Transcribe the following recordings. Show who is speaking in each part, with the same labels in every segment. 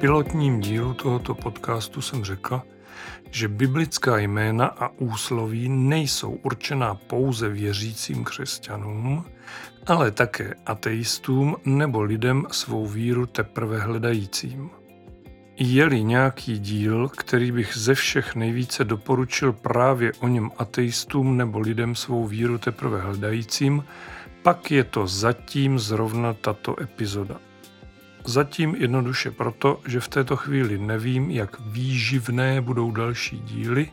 Speaker 1: pilotním dílu tohoto podcastu jsem řekl, že biblická jména a úsloví nejsou určená pouze věřícím křesťanům, ale také ateistům nebo lidem svou víru teprve hledajícím. Je-li nějaký díl, který bych ze všech nejvíce doporučil právě o něm ateistům nebo lidem svou víru teprve hledajícím, pak je to zatím zrovna tato epizoda. Zatím jednoduše proto, že v této chvíli nevím, jak výživné budou další díly,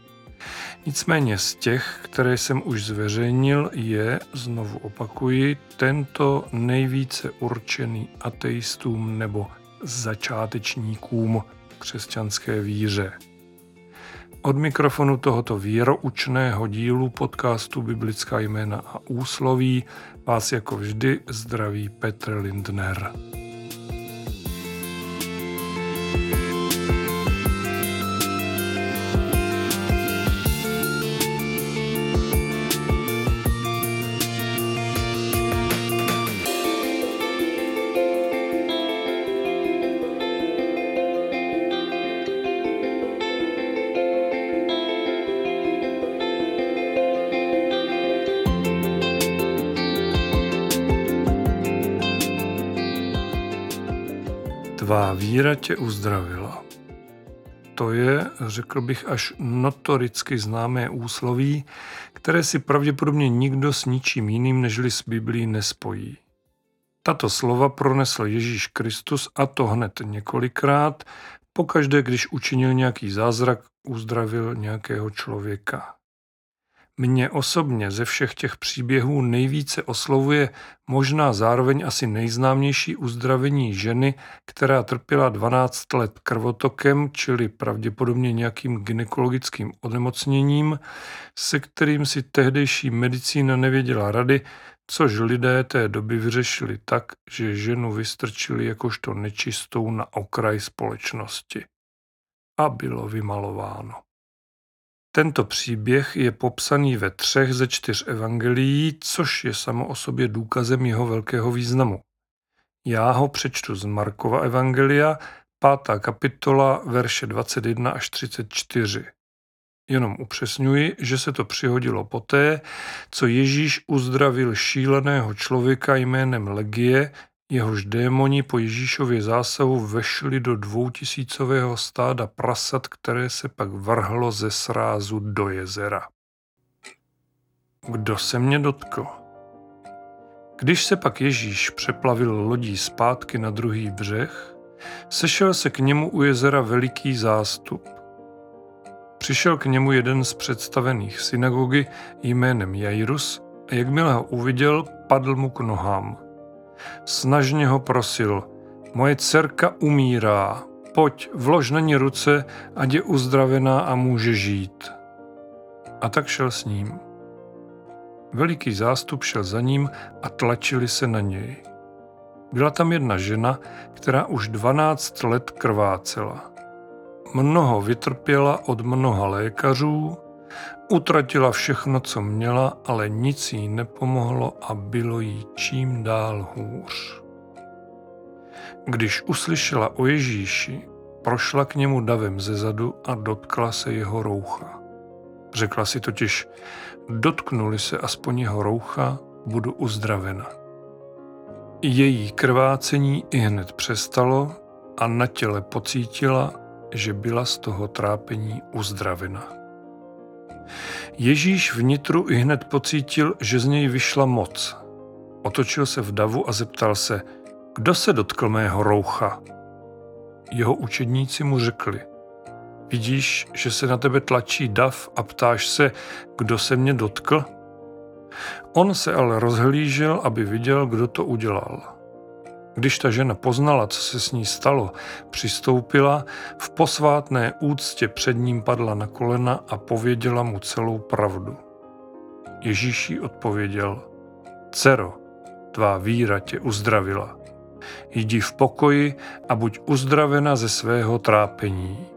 Speaker 1: Nicméně z těch, které jsem už zveřejnil, je, znovu opakuji, tento nejvíce určený ateistům nebo začátečníkům křesťanské víře. Od mikrofonu tohoto věroučného dílu podcastu Biblická jména a úsloví vás jako vždy zdraví Petr Lindner. Tvá víra tě uzdravila. To je, řekl bych, až notoricky známé úsloví, které si pravděpodobně nikdo s ničím jiným nežli s Biblí nespojí. Tato slova pronesl Ježíš Kristus a to hned několikrát, pokaždé, když učinil nějaký zázrak, uzdravil nějakého člověka. Mě osobně ze všech těch příběhů nejvíce oslovuje možná zároveň asi nejznámější uzdravení ženy, která trpěla 12 let krvotokem, čili pravděpodobně nějakým gynekologickým onemocněním, se kterým si tehdejší medicína nevěděla rady, což lidé té doby vyřešili tak, že ženu vystrčili jakožto nečistou na okraj společnosti. A bylo vymalováno. Tento příběh je popsaný ve třech ze čtyř evangelií, což je samo o sobě důkazem jeho velkého významu. Já ho přečtu z Markova evangelia, pátá kapitola, verše 21 až 34. Jenom upřesňuji, že se to přihodilo poté, co Ježíš uzdravil šíleného člověka jménem Legie, Jehož démoni po Ježíšově zásahu vešli do dvoutisícového stáda prasat, které se pak vrhlo ze srázu do jezera. Kdo se mě dotkl? Když se pak Ježíš přeplavil lodí zpátky na druhý břeh, sešel se k němu u jezera veliký zástup. Přišel k němu jeden z představených synagogy jménem Jairus a jakmile ho uviděl, padl mu k nohám – Snažně ho prosil, moje dcerka umírá, pojď, vlož na ní ruce, ať je uzdravená a může žít. A tak šel s ním. Veliký zástup šel za ním a tlačili se na něj. Byla tam jedna žena, která už 12 let krvácela. Mnoho vytrpěla od mnoha lékařů, Utratila všechno, co měla, ale nic jí nepomohlo a bylo jí čím dál hůř. Když uslyšela o Ježíši, prošla k němu davem zezadu a dotkla se jeho roucha. Řekla si totiž, dotknuli se aspoň jeho roucha, budu uzdravena. Její krvácení i hned přestalo a na těle pocítila, že byla z toho trápení uzdravena. Ježíš vnitru i hned pocítil, že z něj vyšla moc. Otočil se v davu a zeptal se, kdo se dotkl mého roucha? Jeho učedníci mu řekli, vidíš, že se na tebe tlačí dav a ptáš se, kdo se mě dotkl? On se ale rozhlížel, aby viděl, kdo to udělal. Když ta žena poznala, co se s ní stalo, přistoupila, v posvátné úctě před ním padla na kolena a pověděla mu celou pravdu. Ježíš odpověděl, Cero, tvá víra tě uzdravila. Jdi v pokoji a buď uzdravena ze svého trápení.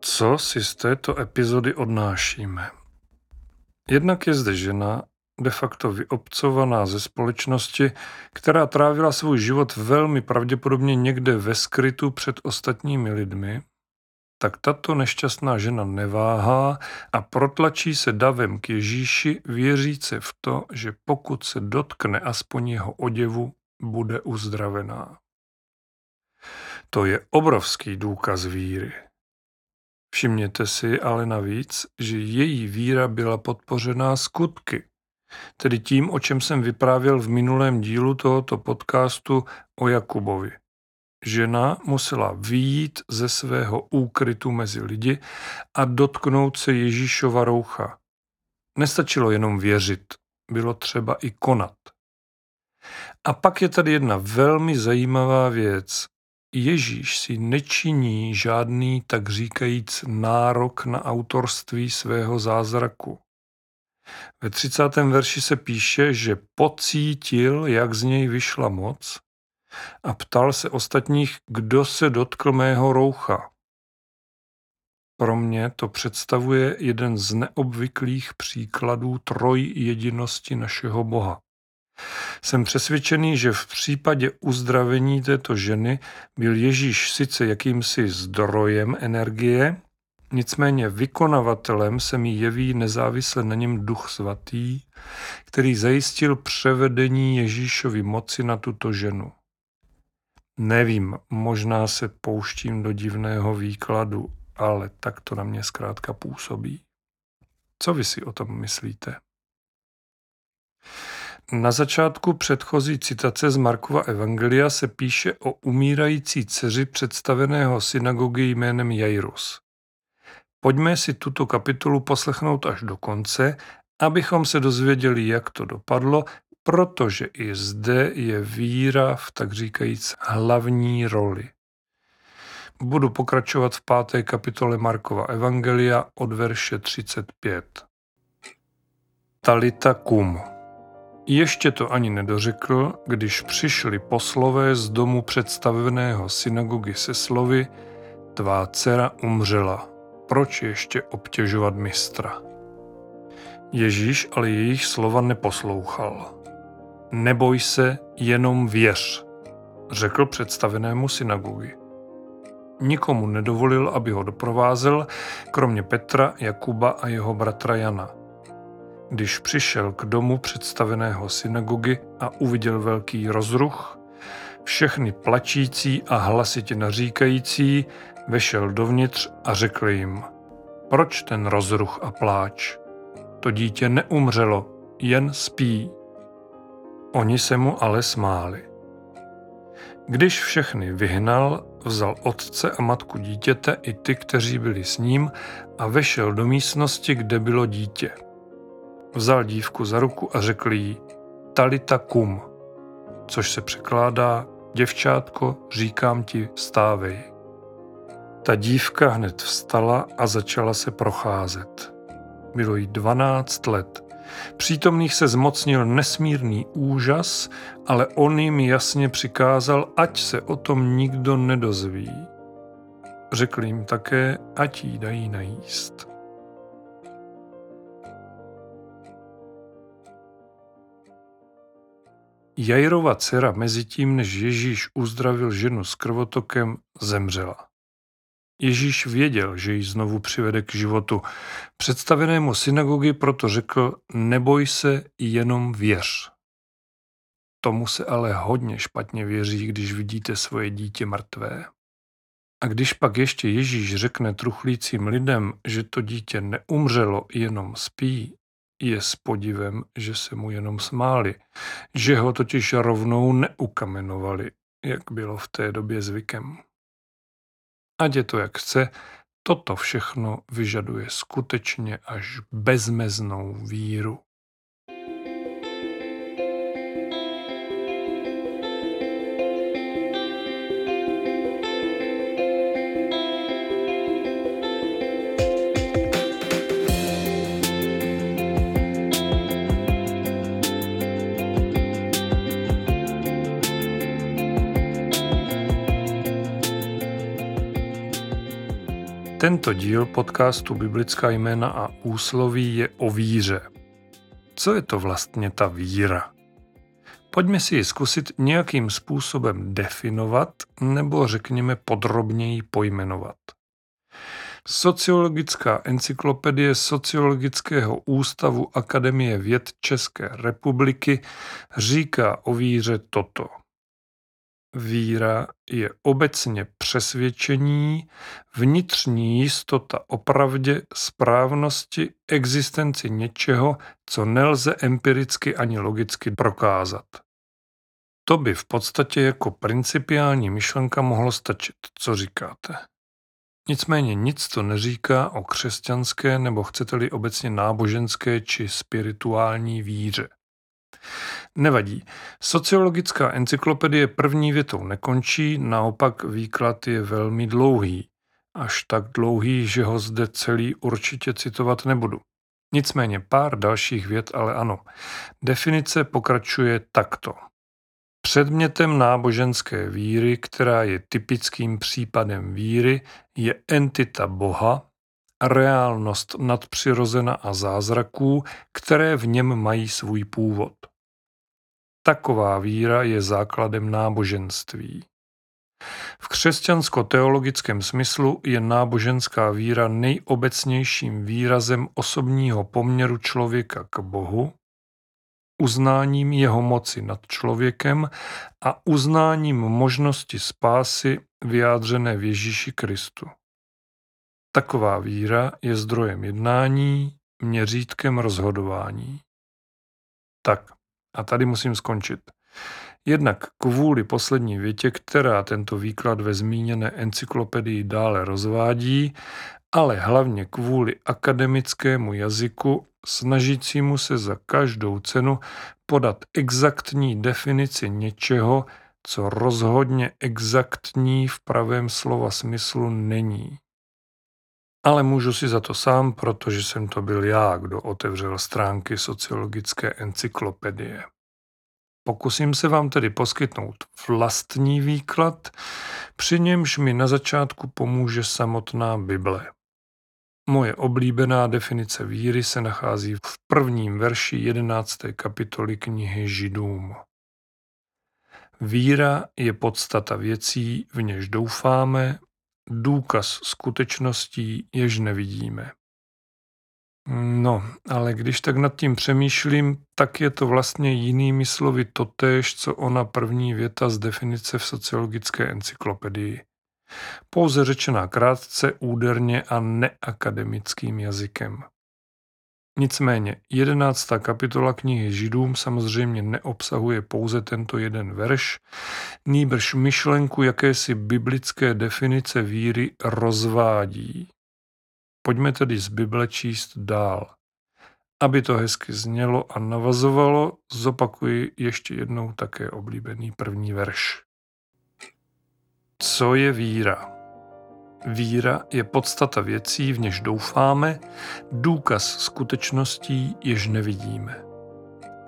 Speaker 1: Co si z této epizody odnášíme? Jednak je zde žena, de facto vyobcovaná ze společnosti, která trávila svůj život velmi pravděpodobně někde ve skrytu před ostatními lidmi, tak tato nešťastná žena neváhá a protlačí se davem k Ježíši, věříce v to, že pokud se dotkne aspoň jeho oděvu, bude uzdravená. To je obrovský důkaz víry. Všimněte si ale navíc, že její víra byla podpořená skutky, tedy tím, o čem jsem vyprávěl v minulém dílu tohoto podcastu o Jakubovi. Žena musela výjít ze svého úkrytu mezi lidi a dotknout se Ježíšova roucha. Nestačilo jenom věřit, bylo třeba i konat. A pak je tady jedna velmi zajímavá věc. Ježíš si nečiní žádný, tak říkajíc, nárok na autorství svého zázraku. Ve 30. verši se píše, že pocítil, jak z něj vyšla moc a ptal se ostatních, kdo se dotkl mého roucha. Pro mě to představuje jeden z neobvyklých příkladů trojjedinosti našeho Boha. Jsem přesvědčený, že v případě uzdravení této ženy byl Ježíš sice jakýmsi zdrojem energie, nicméně vykonavatelem se mi jeví nezávisle na něm duch svatý, který zajistil převedení Ježíšovy moci na tuto ženu. Nevím, možná se pouštím do divného výkladu, ale tak to na mě zkrátka působí. Co vy si o tom myslíte? Na začátku předchozí citace z Markova Evangelia se píše o umírající dceři představeného synagogy jménem Jairus. Pojďme si tuto kapitolu poslechnout až do konce, abychom se dozvěděli, jak to dopadlo, protože i zde je víra v tak říkajíc hlavní roli. Budu pokračovat v páté kapitole Markova Evangelia od verše 35. Talita kum. Ještě to ani nedořekl, když přišli poslové z domu představeného synagogy se slovy Tvá dcera umřela, proč ještě obtěžovat mistra? Ježíš ale jejich slova neposlouchal. Neboj se, jenom věř, řekl představenému synagogy. Nikomu nedovolil, aby ho doprovázel, kromě Petra, Jakuba a jeho bratra Jana. Když přišel k domu představeného synagogy a uviděl velký rozruch, všechny plačící a hlasitě naříkající, vešel dovnitř a řekl jim, proč ten rozruch a pláč? To dítě neumřelo, jen spí. Oni se mu ale smáli. Když všechny vyhnal, vzal otce a matku dítěte i ty, kteří byli s ním a vešel do místnosti, kde bylo dítě. Vzal dívku za ruku a řekl jí Talita kum, což se překládá Děvčátko, říkám ti, stávej. Ta dívka hned vstala a začala se procházet. Bylo jí dvanáct let Přítomných se zmocnil nesmírný úžas, ale on jim jasně přikázal, ať se o tom nikdo nedozví. Řekl jim také, ať jí dají najíst. Jajrova dcera mezi tím, než Ježíš uzdravil ženu s krvotokem, zemřela. Ježíš věděl, že ji znovu přivede k životu. Představenému synagogy proto řekl, neboj se, jenom věř. Tomu se ale hodně špatně věří, když vidíte svoje dítě mrtvé. A když pak ještě Ježíš řekne truchlícím lidem, že to dítě neumřelo, jenom spí, je s podivem, že se mu jenom smáli, že ho totiž rovnou neukamenovali, jak bylo v té době zvykem. Ať je to jak chce, toto všechno vyžaduje skutečně až bezmeznou víru. Tento díl podcastu Biblická jména a úsloví je o víře. co je to vlastně ta víra? Pojďme si ji zkusit nějakým způsobem definovat nebo řekněme podrobněji pojmenovat. Sociologická encyklopedie Sociologického ústavu Akademie věd České republiky říká o víře toto. Víra je obecně přesvědčení, vnitřní jistota o pravdě, správnosti, existenci něčeho, co nelze empiricky ani logicky prokázat. To by v podstatě jako principiální myšlenka mohlo stačit, co říkáte. Nicméně nic to neříká o křesťanské nebo chcete-li obecně náboženské či spirituální víře. Nevadí. Sociologická encyklopedie první větou nekončí, naopak výklad je velmi dlouhý. Až tak dlouhý, že ho zde celý určitě citovat nebudu. Nicméně pár dalších vět ale ano. Definice pokračuje takto. Předmětem náboženské víry, která je typickým případem víry, je entita Boha, reálnost nadpřirozena a zázraků, které v něm mají svůj původ. Taková víra je základem náboženství. V křesťansko-teologickém smyslu je náboženská víra nejobecnějším výrazem osobního poměru člověka k Bohu, uznáním jeho moci nad člověkem a uznáním možnosti spásy vyjádřené v Ježíši Kristu. Taková víra je zdrojem jednání, měřítkem rozhodování. Tak, a tady musím skončit. Jednak kvůli poslední větě, která tento výklad ve zmíněné encyklopedii dále rozvádí, ale hlavně kvůli akademickému jazyku, snažícímu se za každou cenu podat exaktní definici něčeho, co rozhodně exaktní v pravém slova smyslu není. Ale můžu si za to sám, protože jsem to byl já, kdo otevřel stránky sociologické encyklopedie. Pokusím se vám tedy poskytnout vlastní výklad, při němž mi na začátku pomůže samotná Bible. Moje oblíbená definice víry se nachází v prvním verši 11. kapitoly knihy Židům. Víra je podstata věcí, v něž doufáme, důkaz skutečností, jež nevidíme. No, ale když tak nad tím přemýšlím, tak je to vlastně jinými slovy totéž, co ona první věta z definice v sociologické encyklopedii. Pouze řečená krátce, úderně a neakademickým jazykem. Nicméně, jedenáctá kapitola knihy Židům samozřejmě neobsahuje pouze tento jeden verš, nýbrž myšlenku jakési biblické definice víry rozvádí. Pojďme tedy z Bible číst dál. Aby to hezky znělo a navazovalo, zopakuji ještě jednou také oblíbený první verš. Co je víra? Víra je podstata věcí, v něž doufáme, důkaz skutečností, jež nevidíme.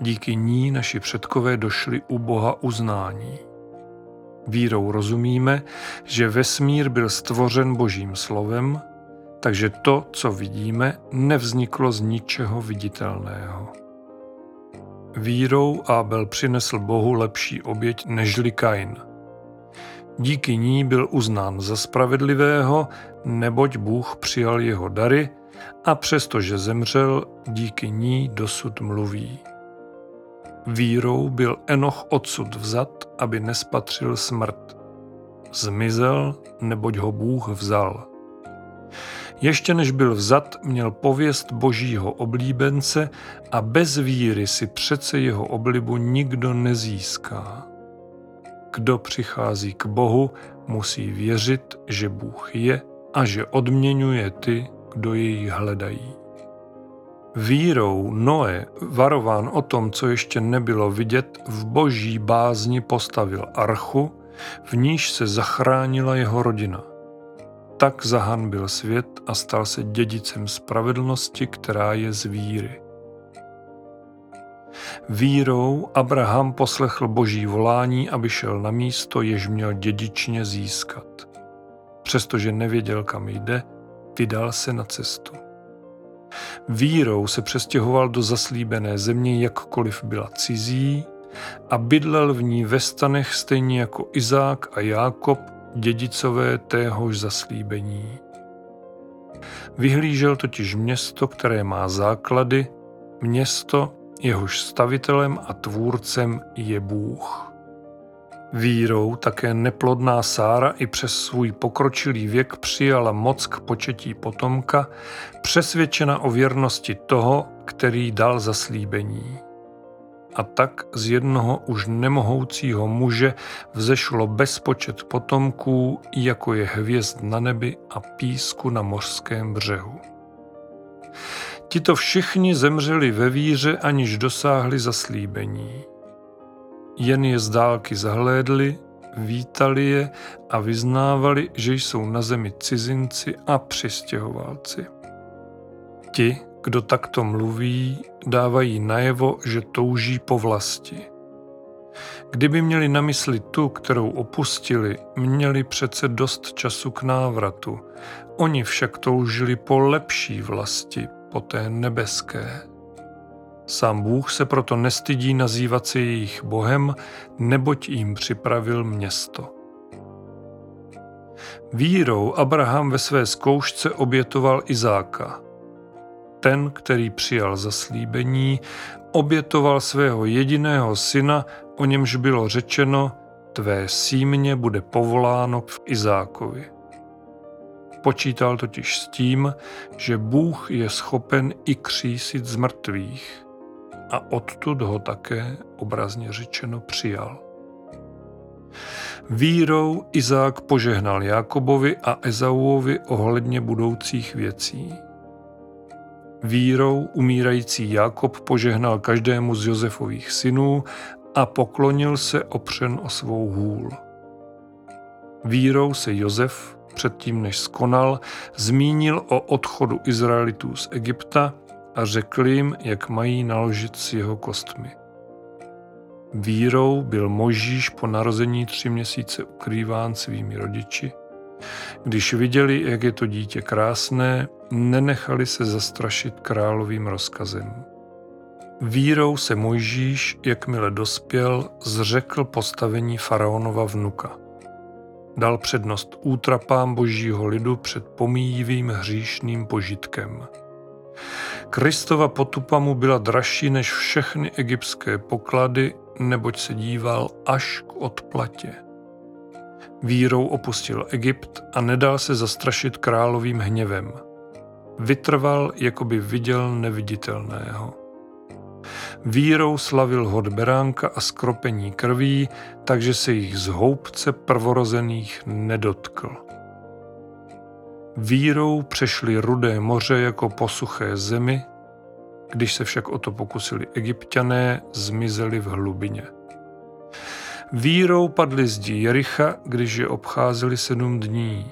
Speaker 1: Díky ní naši předkové došli u Boha uznání. Vírou rozumíme, že vesmír byl stvořen Božím slovem, takže to, co vidíme, nevzniklo z ničeho viditelného. Vírou Abel přinesl Bohu lepší oběť nežli Kain – Díky ní byl uznán za spravedlivého, neboť Bůh přijal jeho dary a přestože zemřel, díky ní dosud mluví. Vírou byl Enoch odsud vzat, aby nespatřil smrt. Zmizel, neboť ho Bůh vzal. Ještě než byl vzat, měl pověst božího oblíbence a bez víry si přece jeho oblibu nikdo nezíská. Kdo přichází k Bohu, musí věřit, že Bůh je a že odměňuje ty, kdo jej hledají. Vírou Noé, varován o tom, co ještě nebylo vidět, v boží bázni postavil archu, v níž se zachránila jeho rodina. Tak zahanbil svět a stal se dědicem spravedlnosti, která je z víry. Vírou Abraham poslechl boží volání, aby šel na místo, jež měl dědičně získat. Přestože nevěděl, kam jde, vydal se na cestu. Vírou se přestěhoval do zaslíbené země, jakkoliv byla cizí, a bydlel v ní ve stanech stejně jako Izák a Jákob, dědicové téhož zaslíbení. Vyhlížel totiž město, které má základy, město, jehož stavitelem a tvůrcem je Bůh. Vírou také neplodná Sára i přes svůj pokročilý věk přijala moc k početí potomka, přesvědčena o věrnosti toho, který dal zaslíbení. A tak z jednoho už nemohoucího muže vzešlo bezpočet potomků, jako je hvězd na nebi a písku na mořském břehu. Tito všichni zemřeli ve víře, aniž dosáhli zaslíbení jen je z dálky zahlédli, vítali je a vyznávali, že jsou na zemi cizinci a přistěhovalci. Ti, kdo takto mluví, dávají najevo, že touží po vlasti. Kdyby měli na mysli tu, kterou opustili, měli přece dost času k návratu. Oni však toužili po lepší vlasti, po té nebeské. Sám Bůh se proto nestydí nazývat se jejich Bohem, neboť jim připravil město. Vírou Abraham ve své zkoušce obětoval Izáka. Ten, který přijal zaslíbení, obětoval svého jediného syna, o němž bylo řečeno, tvé símě bude povoláno v Izákovi. Počítal totiž s tím, že Bůh je schopen i křísit z mrtvých a odtud ho také obrazně řečeno přijal. Vírou Izák požehnal Jákobovi a Ezauovi ohledně budoucích věcí. Vírou umírající Jákob požehnal každému z Josefových synů a poklonil se opřen o svou hůl. Vírou se Josef, předtím než skonal, zmínil o odchodu Izraelitů z Egypta a řekl jim, jak mají naložit s jeho kostmi. Vírou byl Možíš po narození tři měsíce ukrýván svými rodiči. Když viděli, jak je to dítě krásné, nenechali se zastrašit královým rozkazem. Vírou se Mojžíš, jakmile dospěl, zřekl postavení faraonova vnuka. Dal přednost útrapám božího lidu před pomíjivým hříšným požitkem. Kristova potupa mu byla dražší než všechny egyptské poklady, neboť se díval až k odplatě. Vírou opustil Egypt a nedal se zastrašit královým hněvem. Vytrval, jako by viděl neviditelného. Vírou slavil hod beránka a skropení krví, takže se jich z houbce prvorozených nedotkl. Vírou přešli rudé moře jako po suché zemi, když se však o to pokusili egyptiané, zmizeli v hlubině. Vírou padli zdi Jericha, když je obcházeli sedm dní.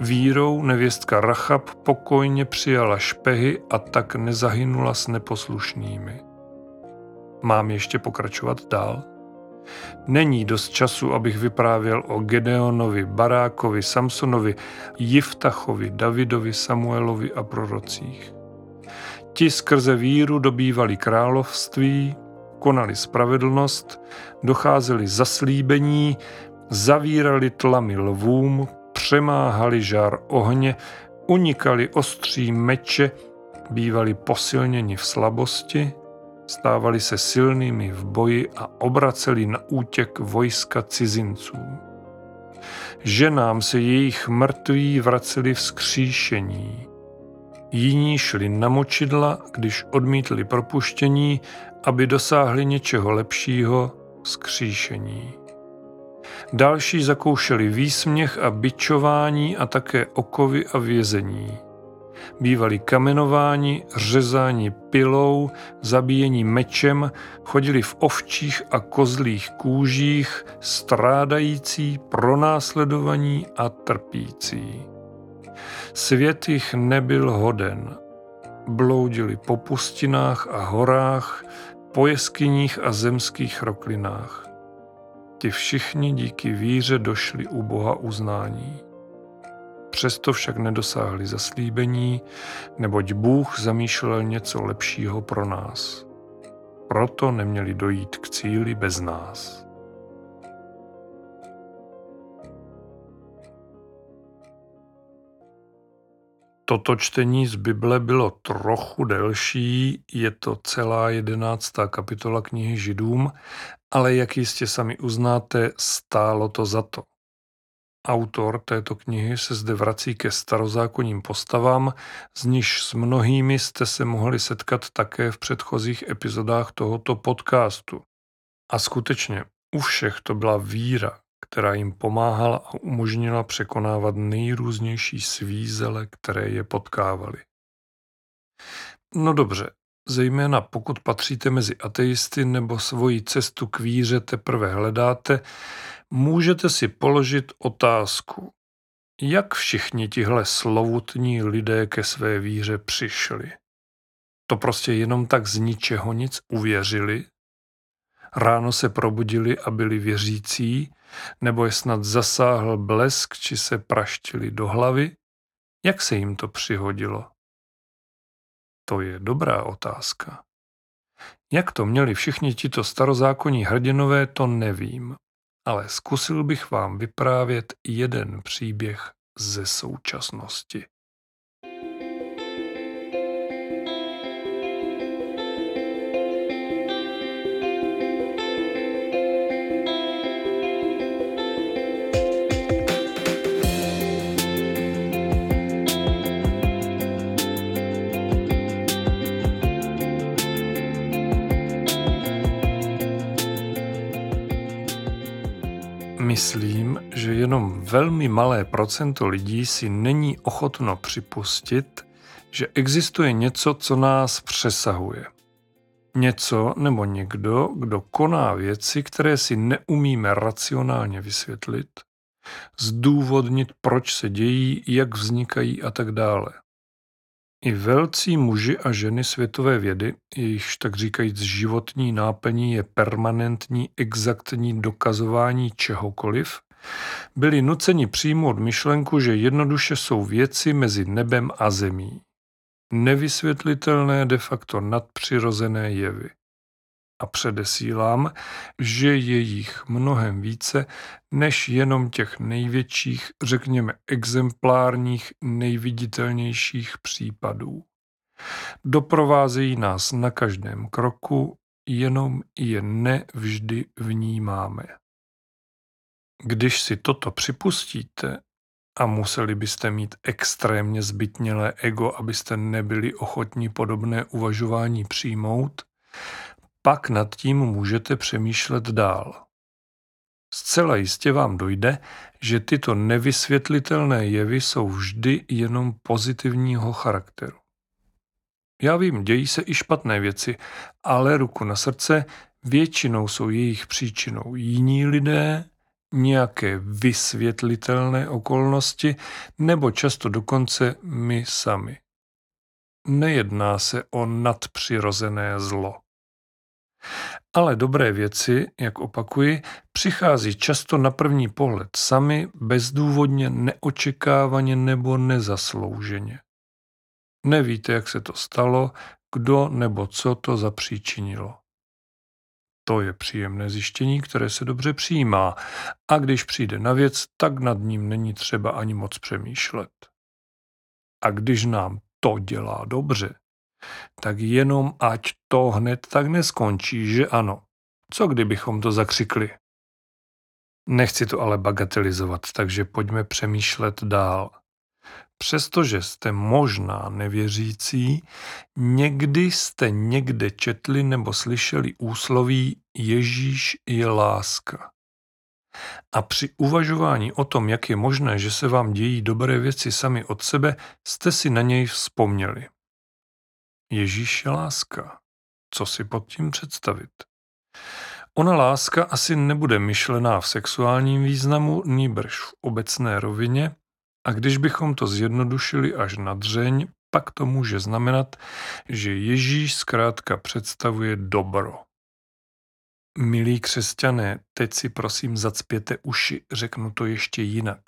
Speaker 1: Vírou nevěstka Rachab pokojně přijala špehy a tak nezahynula s neposlušnými. Mám ještě pokračovat dál? Není dost času, abych vyprávěl o Gedeonovi, Barákovi, Samsonovi, Jiftachovi, Davidovi, Samuelovi a prorocích. Ti skrze víru dobývali království, konali spravedlnost, docházeli zaslíbení, zavírali tlamy lvům, přemáhali žár ohně, unikali ostří meče, bývali posilněni v slabosti, stávali se silnými v boji a obraceli na útěk vojska cizinců. Ženám se jejich mrtví vraceli vzkříšení. Jiní šli na močidla, když odmítli propuštění, aby dosáhli něčeho lepšího, skříšení. Další zakoušeli výsměch a bičování a také okovy a vězení. Bývali kamenováni, řezáni pilou, zabíjení mečem, chodili v ovčích a kozlých kůžích, strádající, pronásledovaní a trpící. Svět jich nebyl hoden. Bloudili po pustinách a horách, po jeskyních a zemských roklinách. Ti všichni díky víře došli u Boha uznání. přesto však nedosáhli zaslíbení, neboť Bůh zamýšlel něco lepšího pro nás. Proto neměli dojít k cíli bez nás. Toto čtení z Bible bylo trochu delší, je to celá jedenáctá kapitola knihy Židům, ale jak jistě sami uznáte, stálo to za to. Autor této knihy se zde vrací ke starozákonním postavám, z níž s mnohými jste se mohli setkat také v předchozích epizodách tohoto podcastu. A skutečně, u všech to byla víra, která jim pomáhala a umožnila překonávat nejrůznější svízele, které je potkávaly. No dobře, zejména pokud patříte mezi ateisty nebo svoji cestu k víře teprve hledáte, můžete si položit otázku, jak všichni tihle slovutní lidé ke své víře přišli. To prostě jenom tak z ničeho nic uvěřili? Ráno se probudili a byli věřící, nebo je snad zasáhl blesk, či se praštili do hlavy? Jak se jim to přihodilo? To je dobrá otázka. Jak to měli všichni tito starozákonní hrdinové, to nevím, ale zkusil bych vám vyprávět jeden příběh ze současnosti. Myslím, že jenom velmi malé procento lidí si není ochotno připustit, že existuje něco, co nás přesahuje. Něco nebo někdo, kdo koná věci, které si neumíme racionálně vysvětlit, zdůvodnit, proč se dějí, jak vznikají a tak dále. I velcí muži a ženy světové vědy, jejichž tak říkajíc životní náplní je permanentní exaktní dokazování čehokoliv, byli nuceni přijmout myšlenku, že jednoduše jsou věci mezi nebem a zemí. Nevysvětlitelné de facto nadpřirozené jevy a předesílám, že je jich mnohem více než jenom těch největších, řekněme exemplárních, nejviditelnějších případů. Doprovázejí nás na každém kroku, jenom je nevždy vnímáme. Když si toto připustíte, a museli byste mít extrémně zbytnělé ego, abyste nebyli ochotní podobné uvažování přijmout, pak nad tím můžete přemýšlet dál. Zcela jistě vám dojde, že tyto nevysvětlitelné jevy jsou vždy jenom pozitivního charakteru. Já vím, dějí se i špatné věci, ale ruku na srdce, většinou jsou jejich příčinou jiní lidé, nějaké vysvětlitelné okolnosti nebo často dokonce my sami. Nejedná se o nadpřirozené zlo. Ale dobré věci, jak opakuji, přichází často na první pohled sami, bezdůvodně, neočekávaně nebo nezaslouženě. Nevíte, jak se to stalo, kdo nebo co to zapříčinilo. To je příjemné zjištění, které se dobře přijímá a když přijde na věc, tak nad ním není třeba ani moc přemýšlet. A když nám to dělá dobře, tak jenom ať to hned tak neskončí, že ano. Co kdybychom to zakřikli? Nechci to ale bagatelizovat, takže pojďme přemýšlet dál. Přestože jste možná nevěřící, někdy jste někde četli nebo slyšeli úsloví Ježíš je láska. A při uvažování o tom, jak je možné, že se vám dějí dobré věci sami od sebe, jste si na něj vzpomněli. Ježíš je láska. Co si pod tím představit? Ona láska asi nebude myšlená v sexuálním významu, nýbrž v obecné rovině, a když bychom to zjednodušili až na dřeň, pak to může znamenat, že Ježíš zkrátka představuje dobro. Milí křesťané, teď si prosím zacpěte uši, řeknu to ještě jinak.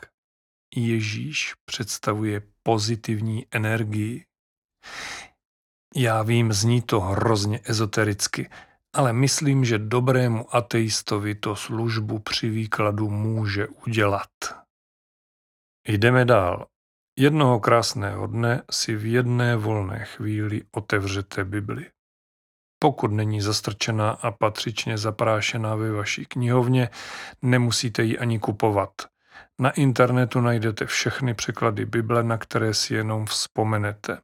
Speaker 1: Ježíš představuje pozitivní energii. Já vím, zní to hrozně ezotericky, ale myslím, že dobrému ateistovi to službu při výkladu může udělat. Jdeme dál. Jednoho krásného dne si v jedné volné chvíli otevřete Bibli. Pokud není zastrčená a patřičně zaprášená ve vaší knihovně, nemusíte ji ani kupovat. Na internetu najdete všechny překlady Bible, na které si jenom vzpomenete.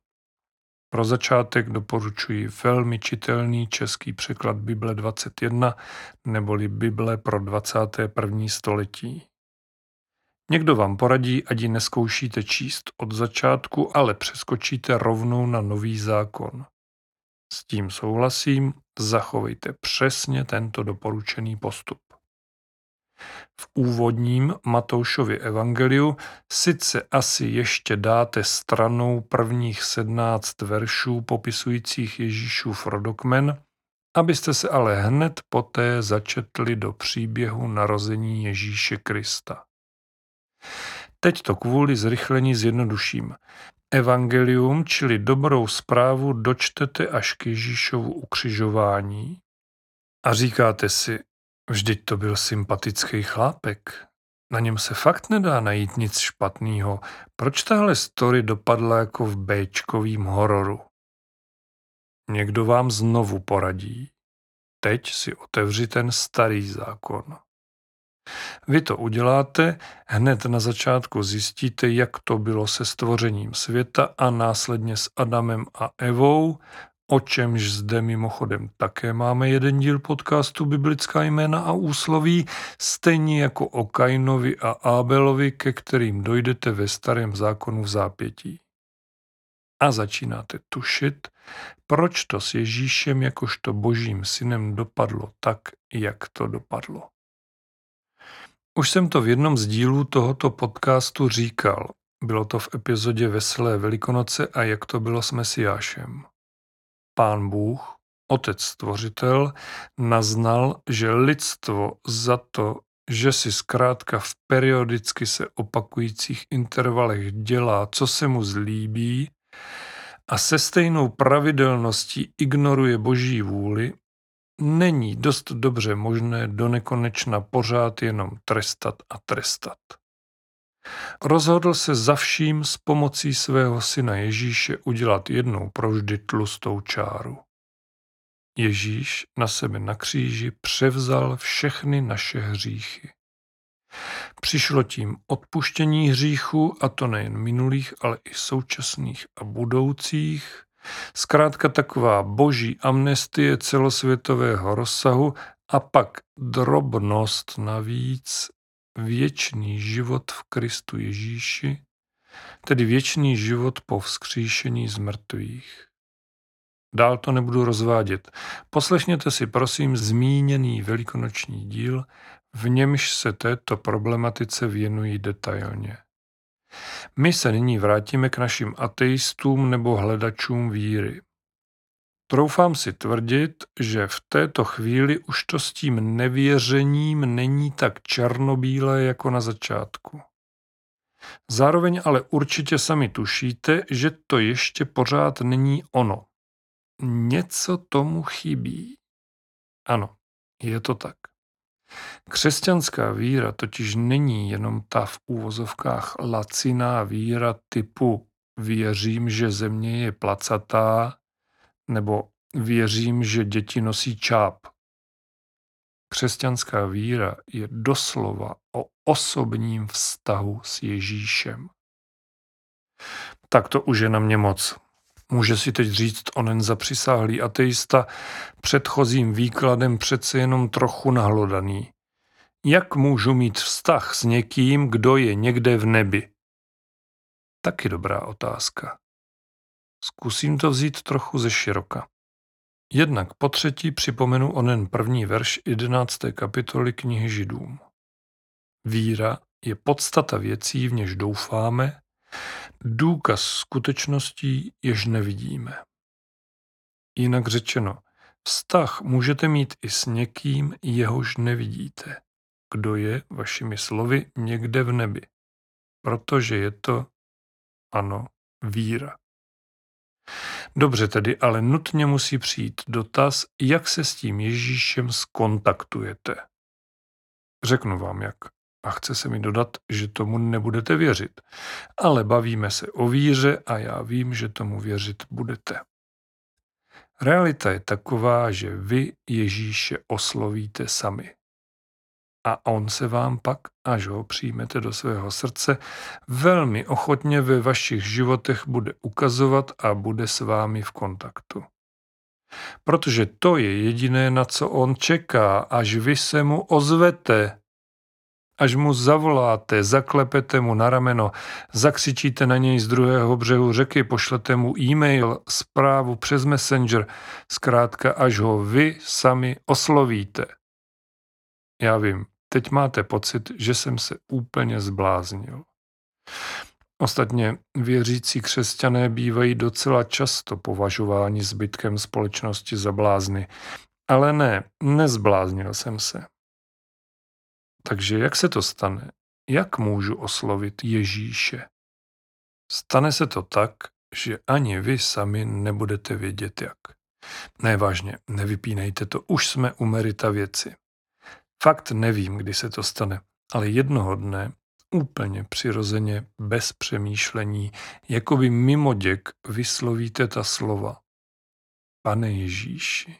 Speaker 1: Pro začátek doporučuji velmi čitelný český překlad Bible 21 neboli Bible pro 21. století. Někdo vám poradí, ať ji neskoušíte číst od začátku, ale přeskočíte rovnou na nový zákon. S tím souhlasím, zachovejte přesně tento doporučený postup. V úvodním Matoušově evangeliu sice asi ještě dáte stranou prvních sednáct veršů popisujících Ježíšův rodokmen, abyste se ale hned poté začetli do příběhu narození Ježíše Krista. Teď to kvůli zrychlení zjednoduším. Evangelium, čili dobrou zprávu, dočtete až k Ježíšovu ukřižování a říkáte si, vždyť to byl sympatický chlápek. Na něm se fakt nedá najít nic špatného. Proč tahle story dopadla jako v Bčkovým hororu? Někdo vám znovu poradí. Teď si otevři ten starý zákon. Vy to uděláte, hned na začátku zjistíte, jak to bylo se stvořením světa a následně s Adamem a Evou, o čemž zde mimochodem také máme jeden díl podcastu Biblická jména a úsloví, stejně jako o Kainovi a Ábelovi, ke kterým dojdete ve starém zákonu v zápětí. A začínáte tušit, proč to s Ježíšem jakožto božím synem dopadlo tak, jak to dopadlo. Už jsem to v jednom z dílů tohoto podcastu říkal. Bylo to v epizodě Veselé velikonoce a jak to bylo s Mesiášem. Pán Bůh, Otec Stvořitel, naznal, že lidstvo za to, že si zkrátka v periodicky se opakujících intervalech dělá, co se mu zlíbí, a se stejnou pravidelností ignoruje boží vůli, není dost dobře možné do nekonečna pořád jenom trestat a trestat. Rozhodl se za vším s pomocí svého syna Ježíše udělat jednou provždy tlustou čáru. Ježíš na sebe na kříži převzal všechny naše hříchy. Přišlo tím odpuštění hříchů, a to nejen minulých, ale i současných a budoucích, Zkrátka taková boží amnestie celosvětového rozsahu a pak drobnost navíc věčný život v Kristu Ježíši, tedy věčný život po vzkříšení z mrtvých. Dál to nebudu rozvádět. Poslechněte si prosím zmíněný velikonoční díl, v němž se této problematice věnují detailně. My se nyní vrátíme k našim ateistům nebo hledačům víry. Troufám si tvrdit, že v této chvíli už to s tím nevěřením není tak černobílé jako na začátku. Zároveň ale určitě sami tušíte, že to ještě pořád není ono. Něco tomu chybí. Ano, je to tak. Křesťanská víra totiž není jenom ta v úvozovkách laciná víra typu věřím, že země je placatá nebo věřím, že děti nosí čáp. Křesťanská víra je doslova o osobním vztahu s Ježíšem. Tak to už je na mě moc. Může si teď říct onen zapřisáhlý ateista předchozím výkladem přece jenom trochu nahlodaný. Jak můžu mít vztah s někým, kdo je někde v nebi? Taky dobrá otázka. Zkusím to vzít trochu ze široka. Jednak po třetí připomenu onen první verš 11. kapitoly knihy Židům. Víra je podstata věcí, v něž doufáme, důkaz skutečností, jež nevidíme. Jinak řečeno, vztah můžete mít i s někým, jehož nevidíte. Kdo je, vašimi slovy, někde v nebi. protože je to, ano, víra. Dobře tedy, ale nutně musí přijít dotaz, jak se s tím Ježíšem skontaktujete. Řeknu vám jak. A chce se mi dodat, že tomu nebudete věřit. Ale bavíme se o víře a já vím, že tomu věřit budete. Realita je taková, že vy Ježíše oslovíte sami. A on se vám pak, až ho přijmete do svého srdce, velmi ochotně ve vašich životech bude ukazovat a bude s vámi v kontaktu. Protože to je jediné, na co on čeká, až vy se mu ozvete Až mu zavoláte, zaklepete mu na rameno, zakřičíte na něj z druhého břehu řeky, pošlete mu e-mail, zprávu přes Messenger, zkrátka až ho vy sami oslovíte. Já vím, teď máte pocit, že jsem se úplně zbláznil. Ostatně věřící křesťané bývají docela často považováni zbytkem společnosti za blázny. Ale ne, nezbláznil jsem se. Takže jak se to stane? Jak můžu oslovit Ježíše? Stane se to tak, že ani vy sami nebudete vědět jak. Ne, vážně, nevypínejte to, už jsme u merita věci. Fakt nevím, kdy se to stane, ale jednoho dne, úplně přirozeně, bez přemýšlení, jako by mimo děk vyslovíte ta slova. Pane Ježíši,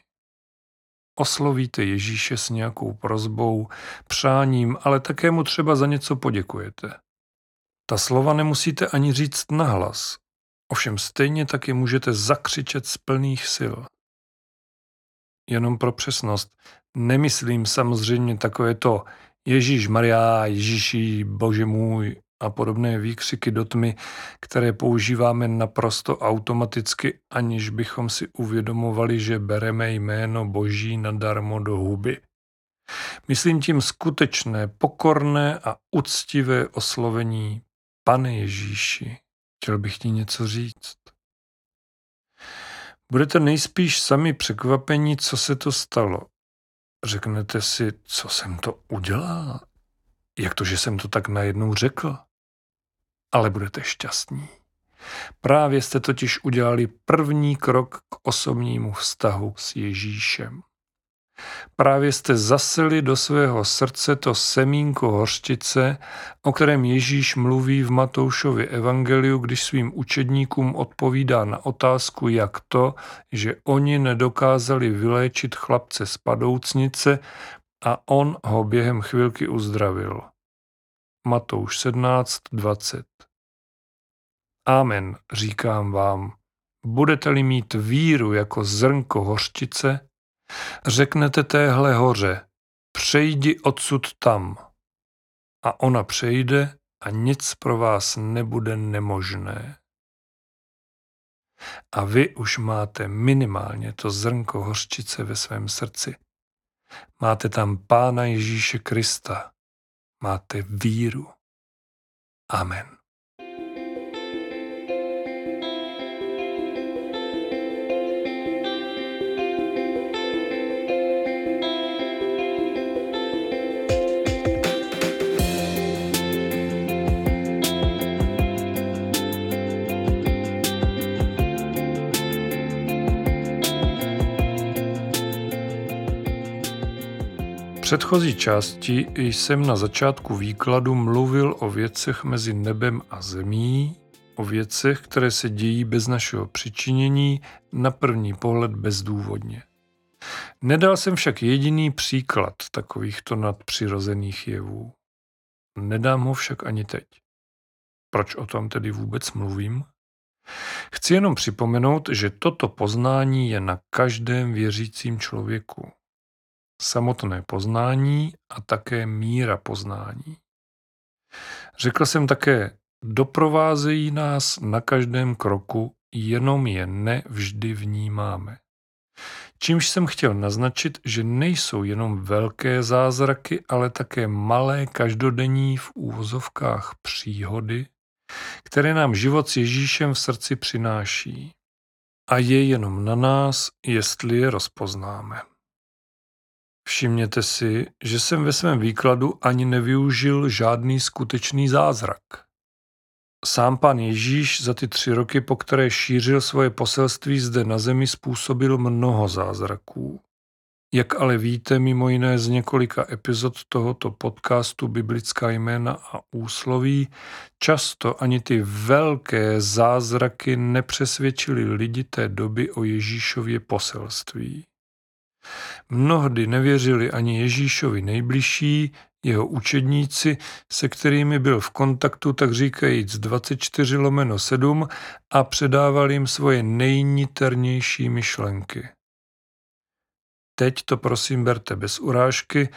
Speaker 1: oslovíte Ježíše s nějakou prozbou, přáním, ale také mu třeba za něco poděkujete. Ta slova nemusíte ani říct nahlas, ovšem stejně taky můžete zakřičet z plných sil. Jenom pro přesnost, nemyslím samozřejmě takové to Ježíš Maria, Ježíši, Bože můj, a podobné výkřiky do tmy, které používáme naprosto automaticky, aniž bychom si uvědomovali, že bereme jméno Boží nadarmo do huby. Myslím tím skutečné, pokorné a uctivé oslovení Pane Ježíši. Chtěl bych ti něco říct. Budete nejspíš sami překvapení, co se to stalo. Řeknete si, co jsem to udělal? Jak to, že jsem to tak najednou řekl? Ale budete šťastní. Právě jste totiž udělali první krok k osobnímu vztahu s Ježíšem. Právě jste zasili do svého srdce to semínko hořčice, o kterém Ježíš mluví v Matoušově evangeliu, když svým učedníkům odpovídá na otázku, jak to, že oni nedokázali vyléčit chlapce z padoucnice a on ho během chvilky uzdravil. Matouš 17, 20 Amen, říkám vám, budete-li mít víru jako zrnko hořčice, řeknete téhle hoře, přejdi odsud tam. A ona přejde a nic pro vás nebude nemožné. A vy už máte minimálně to zrnko hořčice ve svém srdci. Máte tam Pána Ježíše Krista. Máte víru. Amen. Předchozí části jsem na začátku výkladu mluvil o věcech mezi nebem a zemí, o věcech, které se dějí bez našeho přičinění, na první pohled bezdůvodně. Nedal jsem však jediný příklad takovýchto nadpřirozených jevů. Nedám ho však ani teď. Proč o tom tedy vůbec mluvím? Chci jenom připomenout, že toto poznání je na každém věřícím člověku samotné poznání a také míra poznání. Řekl jsem také, doprovázejí nás na každém kroku, jenom je nevždy vnímáme. Čímž jsem chtěl naznačit, že nejsou jenom velké zázraky, ale také malé každodenní v úvozovkách příhody, které nám život s Ježíšem v srdci přináší. A je jenom na nás, jestli je rozpoznáme. Všimněte si, že jsem ve svém výkladu ani nevyužil žádný skutečný zázrak. Sám pan Ježíš za ty tři roky, po které šířil svoje poselství zde na zemi, způsobil mnoho zázraků. Jak ale víte, mimo jiné z několika epizod tohoto podcastu Biblická jména a úsloví, často ani ty velké zázraky nepřesvědčili lidi té doby o Ježíšově poselství. Mnohdy nevěřili ani Ježíšovi nejbližší, jeho učedníci, se kterými byl v kontaktu tak říkajíc 24 lomeno 7 a předával jim svoje nejniternější myšlenky. Teď to prosím berte bez urážky,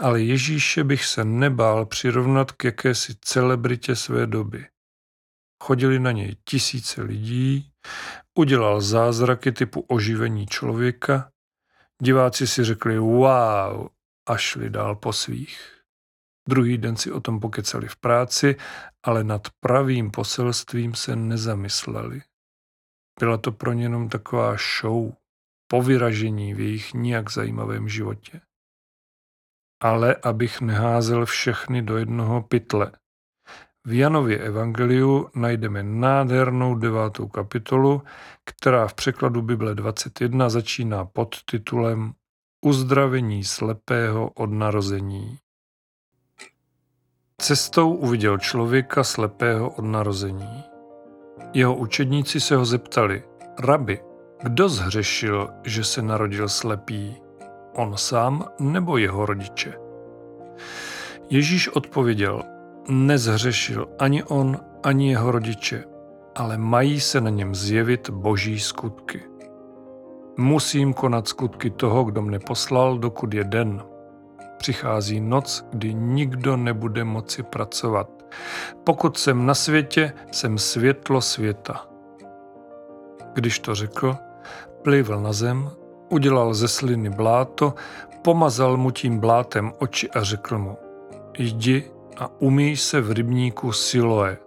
Speaker 1: ale Ježíše bych se nebál přirovnat k jakési celebritě své doby. Chodili na něj tisíce lidí, udělal zázraky typu oživení člověka, diváci si řekli wow a šli dál po svých. Druhý den si o tom pokecali v práci, ale nad pravým poselstvím se nezamysleli. Byla to pro ně jenom taková show, povyražení v jejich nijak zajímavém životě. Ale abych neházel všechny do jednoho pytle. V Janově evangeliu najdeme nádhernou devátou kapitolu, která v překladu Bible 21 začíná pod titulem Uzdravení slepého od narození. Cestou uviděl člověka slepého od narození. Jeho učedníci se ho zeptali, rabi, kdo zhřešil, že se narodil slepý? On sám nebo jeho rodiče? Ježíš odpověděl, nezhřešil ani on, ani jeho rodiče, ale mají se na něm zjevit boží skutky. Musím konat skutky toho, kdo mne poslal, dokud je den. Přichází noc, kdy nikdo nebude moci pracovat. Pokud jsem na světě, jsem světlo světa. Když to řekl, plivl na zem, udělal ze sliny bláto, pomazal mu tím blátem oči a řekl mu, jdi a umíj se v rybníku Siloe.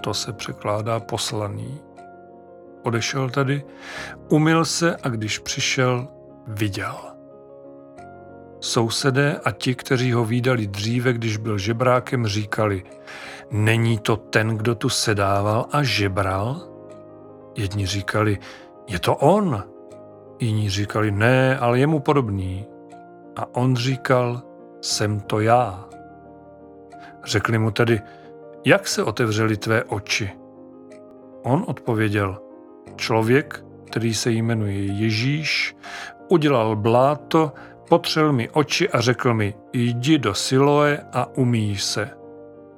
Speaker 1: To se překládá poslaný. Odešel tady, umyl se a když přišel, viděl. Sousedé a ti, kteří ho výdali dříve, když byl žebrákem, říkali, není to ten, kdo tu sedával a žebral? Jedni říkali, je to on. Jiní říkali, ne, ale je mu podobný. A on říkal, jsem to já. Řekli mu tedy, jak se otevřely tvé oči? On odpověděl, člověk, který se jmenuje Ježíš, udělal bláto, potřel mi oči a řekl mi, jdi do Siloe a umíj se.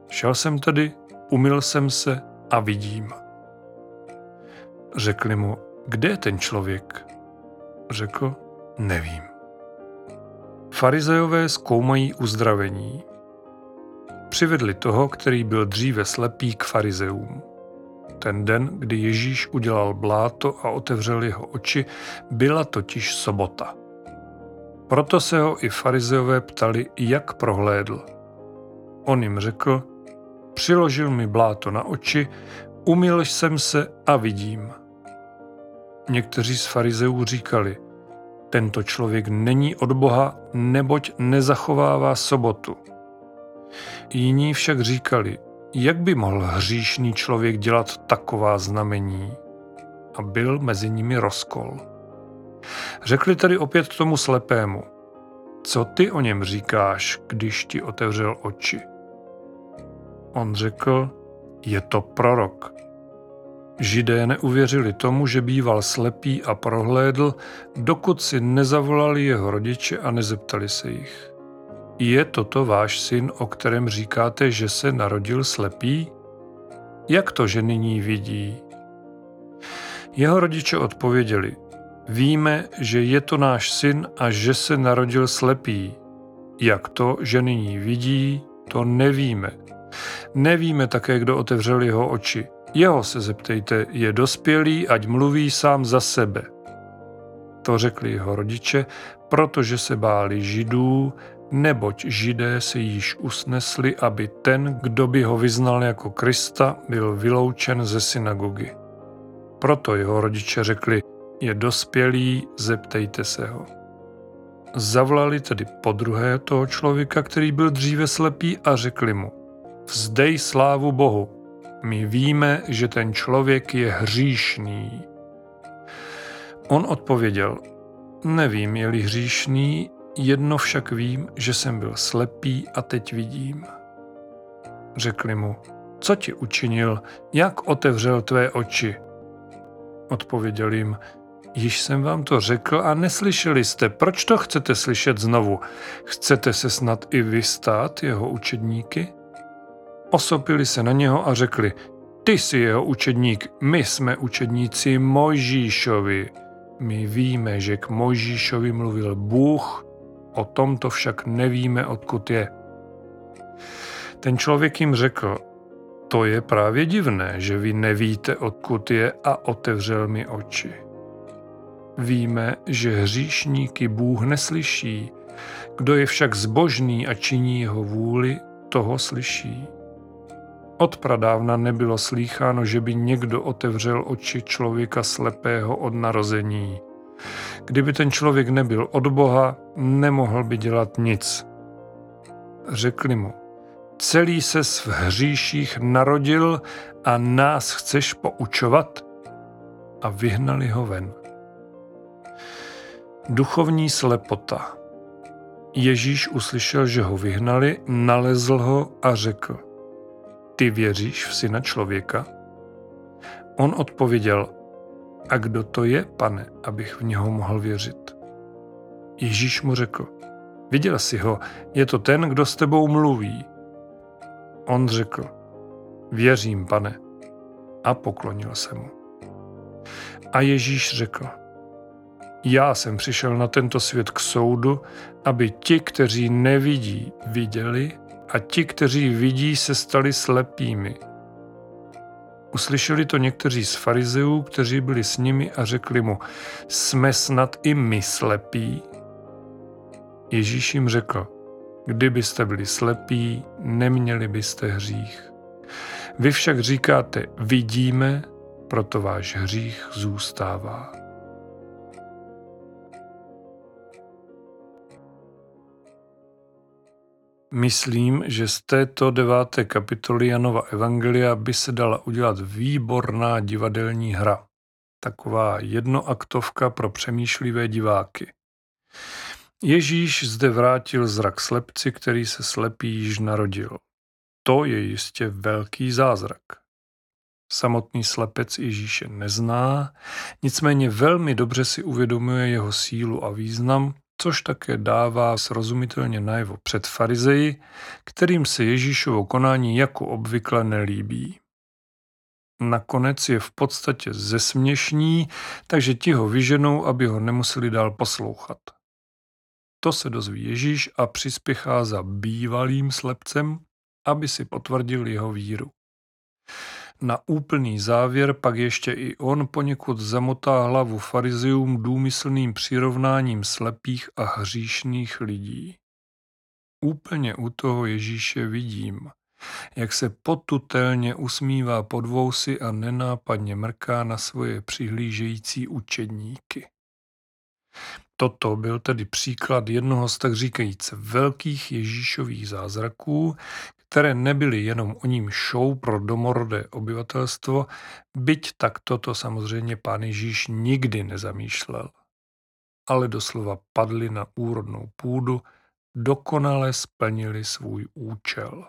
Speaker 1: Šel jsem tedy, umyl jsem se a vidím. Řekli mu, kde je ten člověk? Řekl, nevím. Farizejové zkoumají uzdravení. Přivedli toho, který byl dříve slepý k farizeům. Ten den, kdy Ježíš udělal bláto a otevřel jeho oči, byla totiž sobota. Proto se ho i farizeové ptali, jak prohlédl. On jim řekl, přiložil mi bláto na oči, umyl jsem se a vidím. Někteří z farizeů říkali, tento člověk není od Boha, neboť nezachovává sobotu. Jiní však říkali, jak by mohl hříšný člověk dělat taková znamení? A byl mezi nimi rozkol. Řekli tedy opět tomu slepému, co ty o něm říkáš, když ti otevřel oči? On řekl, je to prorok. Židé neuvěřili tomu, že býval slepý a prohlédl, dokud si nezavolali jeho rodiče a nezeptali se jich. Je toto váš syn, o kterém říkáte, že se narodil slepý? Jak to, že nyní vidí? Jeho rodiče odpověděli, víme, že je to náš syn a že se narodil slepý. Jak to, že nyní vidí, to nevíme. Nevíme také, kdo otevřel jeho oči. Jeho se zeptejte, je dospělý, ať mluví sám za sebe. To řekli jeho rodiče, protože se báli židů, neboť židé se již usnesli, aby ten, kdo by ho vyznal jako Krista, byl vyloučen ze synagogy. Proto jeho rodiče řekli, je dospělý, zeptejte se ho. Zavolali tedy po druhé toho člověka, který byl dříve slepý a řekli mu, vzdej slávu Bohu, my víme, že ten člověk je hříšný. On odpověděl, nevím, je-li hříšný, jedno však vím, že jsem byl slepý a teď vidím. Řekli mu, co ti učinil, jak otevřel tvé oči? Odpověděl jim, již jsem vám to řekl a neslyšeli jste, proč to chcete slyšet znovu? Chcete se snad i vy stát jeho učedníky? Osopili se na něho a řekli, ty jsi jeho učedník, my jsme učedníci Mojžíšovi. My víme, že k Mojžíšovi mluvil Bůh, o tomto však nevíme, odkud je. Ten člověk jim řekl, to je právě divné, že vy nevíte, odkud je a otevřel mi oči. Víme, že hříšníky Bůh neslyší, kdo je však zbožný a činí jeho vůli, toho slyší. Od pradávna nebylo slýcháno, že by někdo otevřel oči člověka slepého od narození. Kdyby ten člověk nebyl od Boha, nemohl by dělat nic. Řekli mu, celý se v hříších narodil a nás chceš poučovat? A vyhnali ho ven. Duchovní slepota. Ježíš uslyšel, že ho vyhnali, nalezl ho a řekl, ty věříš v syna člověka? On odpověděl, a kdo to je, pane, abych v něho mohl věřit? Ježíš mu řekl, viděl jsi ho, je to ten, kdo s tebou mluví. On řekl, věřím, pane, a poklonil se mu. A Ježíš řekl, já jsem přišel na tento svět k soudu, aby ti, kteří nevidí, viděli a ti, kteří vidí, se stali slepými. Uslyšeli to někteří z farizeů, kteří byli s nimi a řekli mu, jsme snad i my slepí? Ježíš jim řekl, kdybyste byli slepí, neměli byste hřích. Vy však říkáte, vidíme, proto váš hřích zůstává. Myslím, že z této deváté kapitoly Janova Evangelia by se dala udělat výborná divadelní hra. Taková jednoaktovka pro přemýšlivé diváky. Ježíš zde vrátil zrak slepci, který se slepý již narodil. To je jistě velký zázrak. Samotný slepec Ježíše nezná, nicméně velmi dobře si uvědomuje jeho sílu a význam což také dává srozumitelně najevo před farizeji, kterým se Ježíšovo konání jako obvykle nelíbí. Nakonec je v podstatě zesměšní, takže ti ho vyženou, aby ho nemuseli dál poslouchat. To se dozví Ježíš a přispěchá za bývalým slepcem, aby si potvrdil jeho víru. Na úplný závěr pak ještě i on poněkud zamotá hlavu farizeům důmyslným přirovnáním slepých a hříšných lidí. Úplně u toho Ježíše vidím, jak se potutelně usmívá pod vousy a nenápadně mrká na svoje přihlížející učedníky. Toto byl tedy příklad jednoho z tak říkajíc velkých Ježíšových zázraků, které nebyly jenom o ním show pro domorodé obyvatelstvo, byť tak toto samozřejmě pán Ježíš nikdy nezamýšlel. Ale doslova padly na úrodnou půdu, dokonale splnili svůj účel.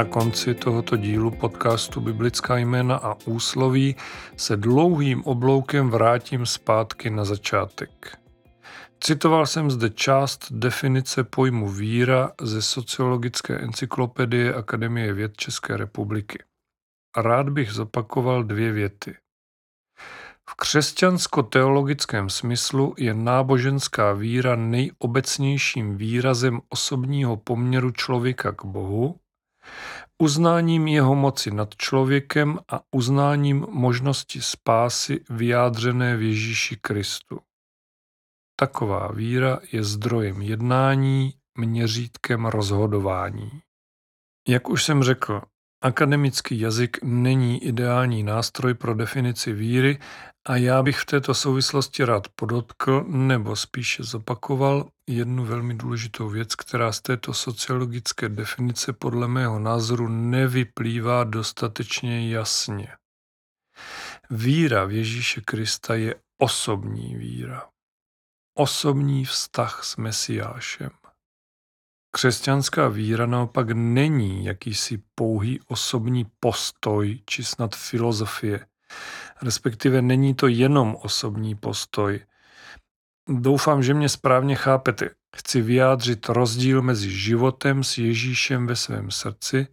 Speaker 1: Na konci tohoto dílu podcastu Biblická jména a úsloví se dlouhým obloukem vrátím zpátky na začátek. Citoval jsem zde část definice pojmu víra ze sociologické encyklopedie Akademie věd České republiky. Rád bych zopakoval dvě věty. V křesťansko-teologickém smyslu je náboženská víra nejobecnějším výrazem osobního poměru člověka k Bohu uznáním jeho moci nad člověkem a uznáním možnosti spásy vyjádřené v Ježíši Kristu. taková víra je zdrojem jednání, měřítkem rozhodování. Jak už jsem řekl, akademický jazyk není ideální nástroj pro definici víry a já bych v této souvislosti rád podotkl nebo spíše zopakoval jednu velmi důležitou věc, která z této sociologické definice podle mého názoru nevyplývá dostatečně jasně. Víra v Ježíše Krista je osobní víra. Osobní vztah s Mesiášem. Křesťanská víra naopak není jakýsi pouhý osobní postoj či snad filozofie. Respektive není to jenom osobní postoj. Doufám, že mě správně chápete. Chci vyjádřit rozdíl mezi životem s Ježíšem ve svém srdci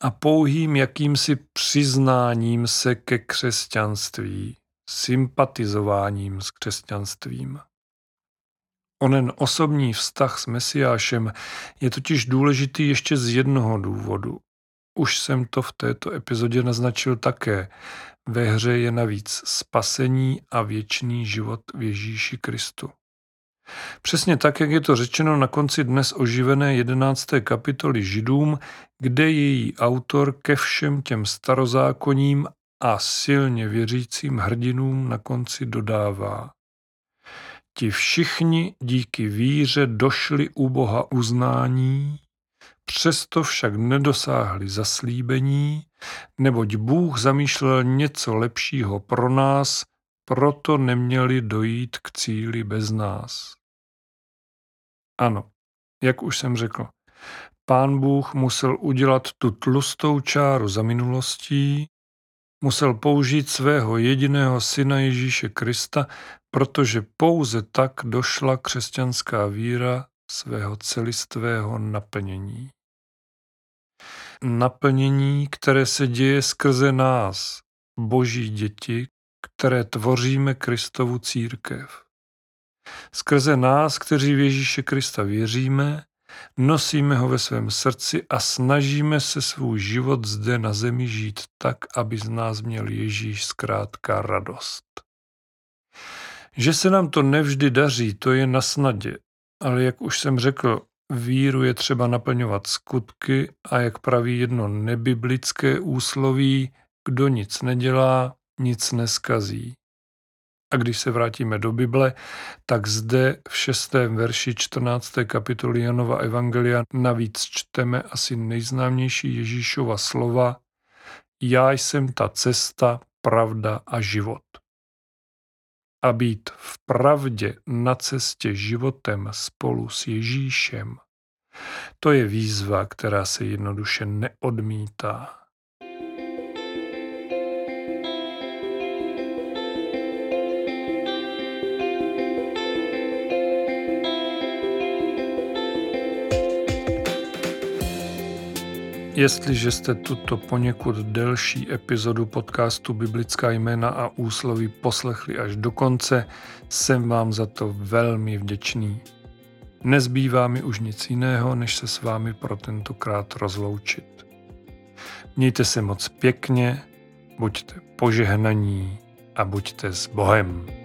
Speaker 1: a pouhým jakýmsi přiznáním se ke křesťanství, sympatizováním s křesťanstvím. Onen osobní vztah s Mesiášem je totiž důležitý ještě z jednoho důvodu. Už jsem to v této epizodě naznačil také. Ve hře je navíc spasení a věčný život v Ježíši Kristu. Přesně tak, jak je to řečeno na konci dnes oživené 11. kapitoly Židům, kde její autor ke všem těm starozákonním a silně věřícím hrdinům na konci dodává. Ti všichni díky víře došli u Boha uznání, přesto však nedosáhli zaslíbení, neboť Bůh zamýšlel něco lepšího pro nás, proto neměli dojít k cíli bez nás. Ano, jak už jsem řekl, pán Bůh musel udělat tu tlustou čáru za minulostí, musel použít svého jediného syna Ježíše Krista, protože pouze tak došla křesťanská víra svého celistvého naplnění. Naplnění, které se děje skrze nás, boží děti, které tvoříme Kristovu církev. Skrze nás, kteří v Ježíše Krista věříme, nosíme ho ve svém srdci a snažíme se svůj život zde na zemi žít tak, aby z nás měl Ježíš zkrátka radost. Že se nám to nevždy daří, to je na snadě, ale jak už jsem řekl, víru je třeba naplňovat skutky a jak praví jedno nebiblické úsloví, kdo nic nedělá, nic neskazí. A když se vrátíme do Bible, tak zde v šestém verši 14. kapitoly Janova Evangelia navíc čteme asi nejznámější Ježíšova slova Já jsem ta cesta, pravda a život. A být v pravdě na cestě životem spolu s Ježíšem, to je výzva, která se jednoduše neodmítá. Jestliže jste tuto poněkud delší epizodu podcastu Biblická jména a úsloví poslechli až do konce, jsem vám za to velmi vděčný. Nezbývá mi už nic jiného, než se s vámi pro tentokrát rozloučit. Mějte se moc pěkně, buďte požehnaní a buďte s Bohem.